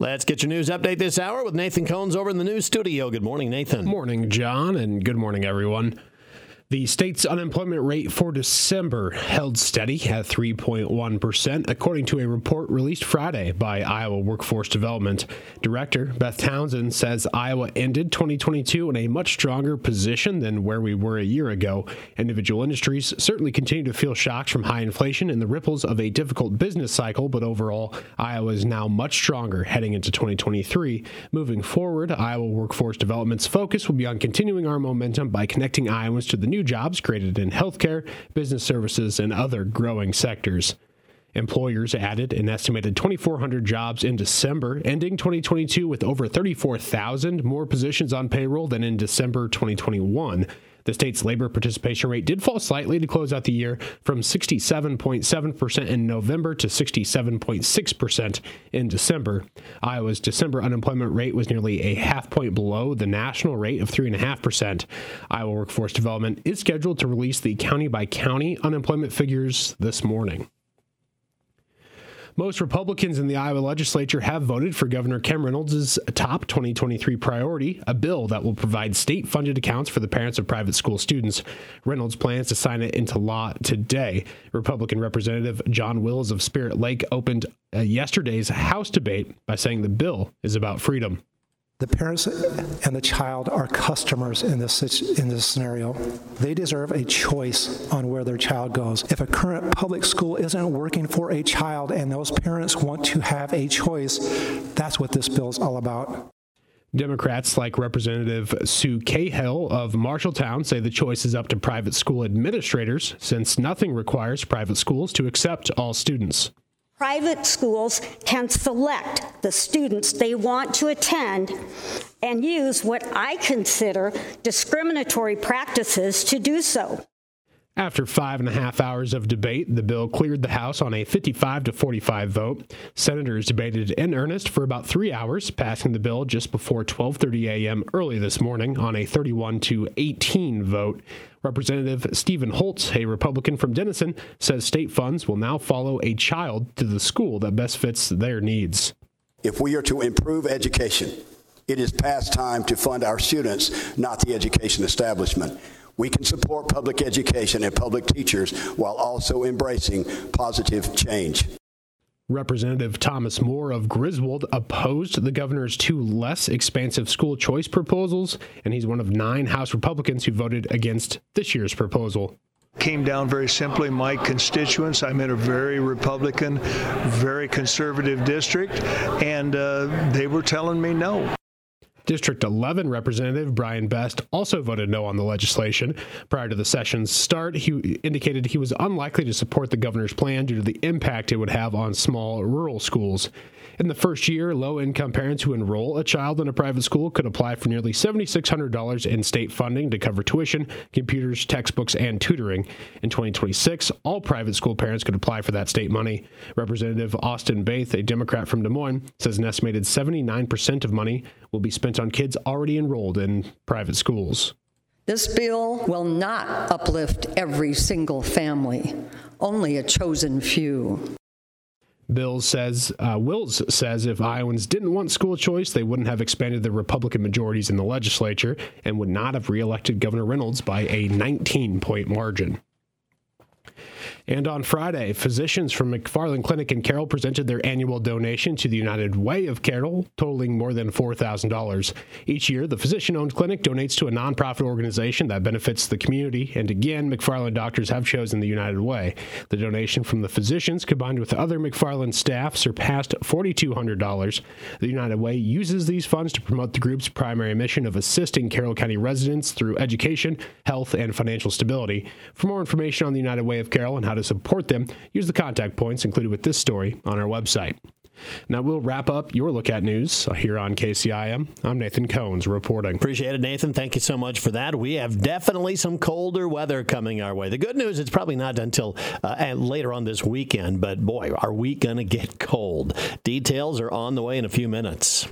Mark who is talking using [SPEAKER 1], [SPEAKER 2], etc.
[SPEAKER 1] Let's get your news update this hour with Nathan Cohns over in the news studio. Good morning, Nathan.
[SPEAKER 2] Morning, John, and good morning, everyone. The state's unemployment rate for December held steady at 3.1%, according to a report released Friday by Iowa Workforce Development. Director Beth Townsend says Iowa ended 2022 in a much stronger position than where we were a year ago. Individual industries certainly continue to feel shocks from high inflation and the ripples of a difficult business cycle, but overall, Iowa is now much stronger heading into 2023. Moving forward, Iowa Workforce Development's focus will be on continuing our momentum by connecting Iowans to the new new jobs created in healthcare, business services, and other growing sectors. Employers added an estimated 2,400 jobs in December, ending 2022 with over 34,000 more positions on payroll than in December 2021. The state's labor participation rate did fall slightly to close out the year from 67.7% in November to 67.6% in December. Iowa's December unemployment rate was nearly a half point below the national rate of 3.5%. Iowa Workforce Development is scheduled to release the county by county unemployment figures this morning. Most Republicans in the Iowa legislature have voted for Governor Kim Reynolds' top 2023 priority, a bill that will provide state funded accounts for the parents of private school students. Reynolds plans to sign it into law today. Republican Representative John Wills of Spirit Lake opened uh, yesterday's House debate by saying the bill is about freedom.
[SPEAKER 3] The parents and the child are customers in this in this scenario. They deserve a choice on where their child goes. If a current public school isn't working for a child and those parents want to have a choice, that's what this bill is all about.
[SPEAKER 2] Democrats like Representative Sue Cahill of Marshalltown say the choice is up to private school administrators since nothing requires private schools to accept all students.
[SPEAKER 4] Private schools can select the students they want to attend and use what I consider discriminatory practices to do so.
[SPEAKER 2] After five and a half hours of debate, the bill cleared the House on a 55 to 45 vote. Senators debated in earnest for about three hours, passing the bill just before 12:30 a.m. early this morning on a 31 to 18 vote. Representative Steven Holtz, a Republican from Denison, says state funds will now follow a child to the school that best fits their needs.
[SPEAKER 5] If we are to improve education, it is past time to fund our students, not the education establishment. We can support public education and public teachers while also embracing positive change.
[SPEAKER 2] Representative Thomas Moore of Griswold opposed the governor's two less expansive school choice proposals, and he's one of nine House Republicans who voted against this year's proposal
[SPEAKER 6] came down very simply my constituents. I'm in a very Republican, very conservative district, and uh, they were telling me no.
[SPEAKER 2] District 11 Representative Brian Best also voted no on the legislation. Prior to the session's start, he indicated he was unlikely to support the governor's plan due to the impact it would have on small rural schools. In the first year, low income parents who enroll a child in a private school could apply for nearly $7,600 in state funding to cover tuition, computers, textbooks, and tutoring. In 2026, all private school parents could apply for that state money. Representative Austin Baeth, a Democrat from Des Moines, says an estimated 79% of money will be spent on kids already enrolled in private schools.
[SPEAKER 7] This bill will not uplift every single family, only a chosen few.
[SPEAKER 2] Bills says uh, Wills says if Iowans didn't want school choice, they wouldn't have expanded the Republican majorities in the legislature and would not have reelected Governor Reynolds by a 19 point margin. And on Friday, physicians from McFarland Clinic in Carroll presented their annual donation to the United Way of Carroll, totaling more than $4,000. Each year, the physician owned clinic donates to a nonprofit organization that benefits the community, and again, McFarland doctors have chosen the United Way. The donation from the physicians, combined with other McFarland staff, surpassed $4,200. The United Way uses these funds to promote the group's primary mission of assisting Carroll County residents through education, health, and financial stability. For more information on the United Way of Carroll and how to support them, use the contact points included with this story on our website. Now we'll wrap up your look at news here on KCIM. I'm Nathan Cohns reporting.
[SPEAKER 1] Appreciate it, Nathan. Thank you so much for that. We have definitely some colder weather coming our way. The good news, it's probably not until uh, later on this weekend, but boy, are we going to get cold. Details are on the way in a few minutes.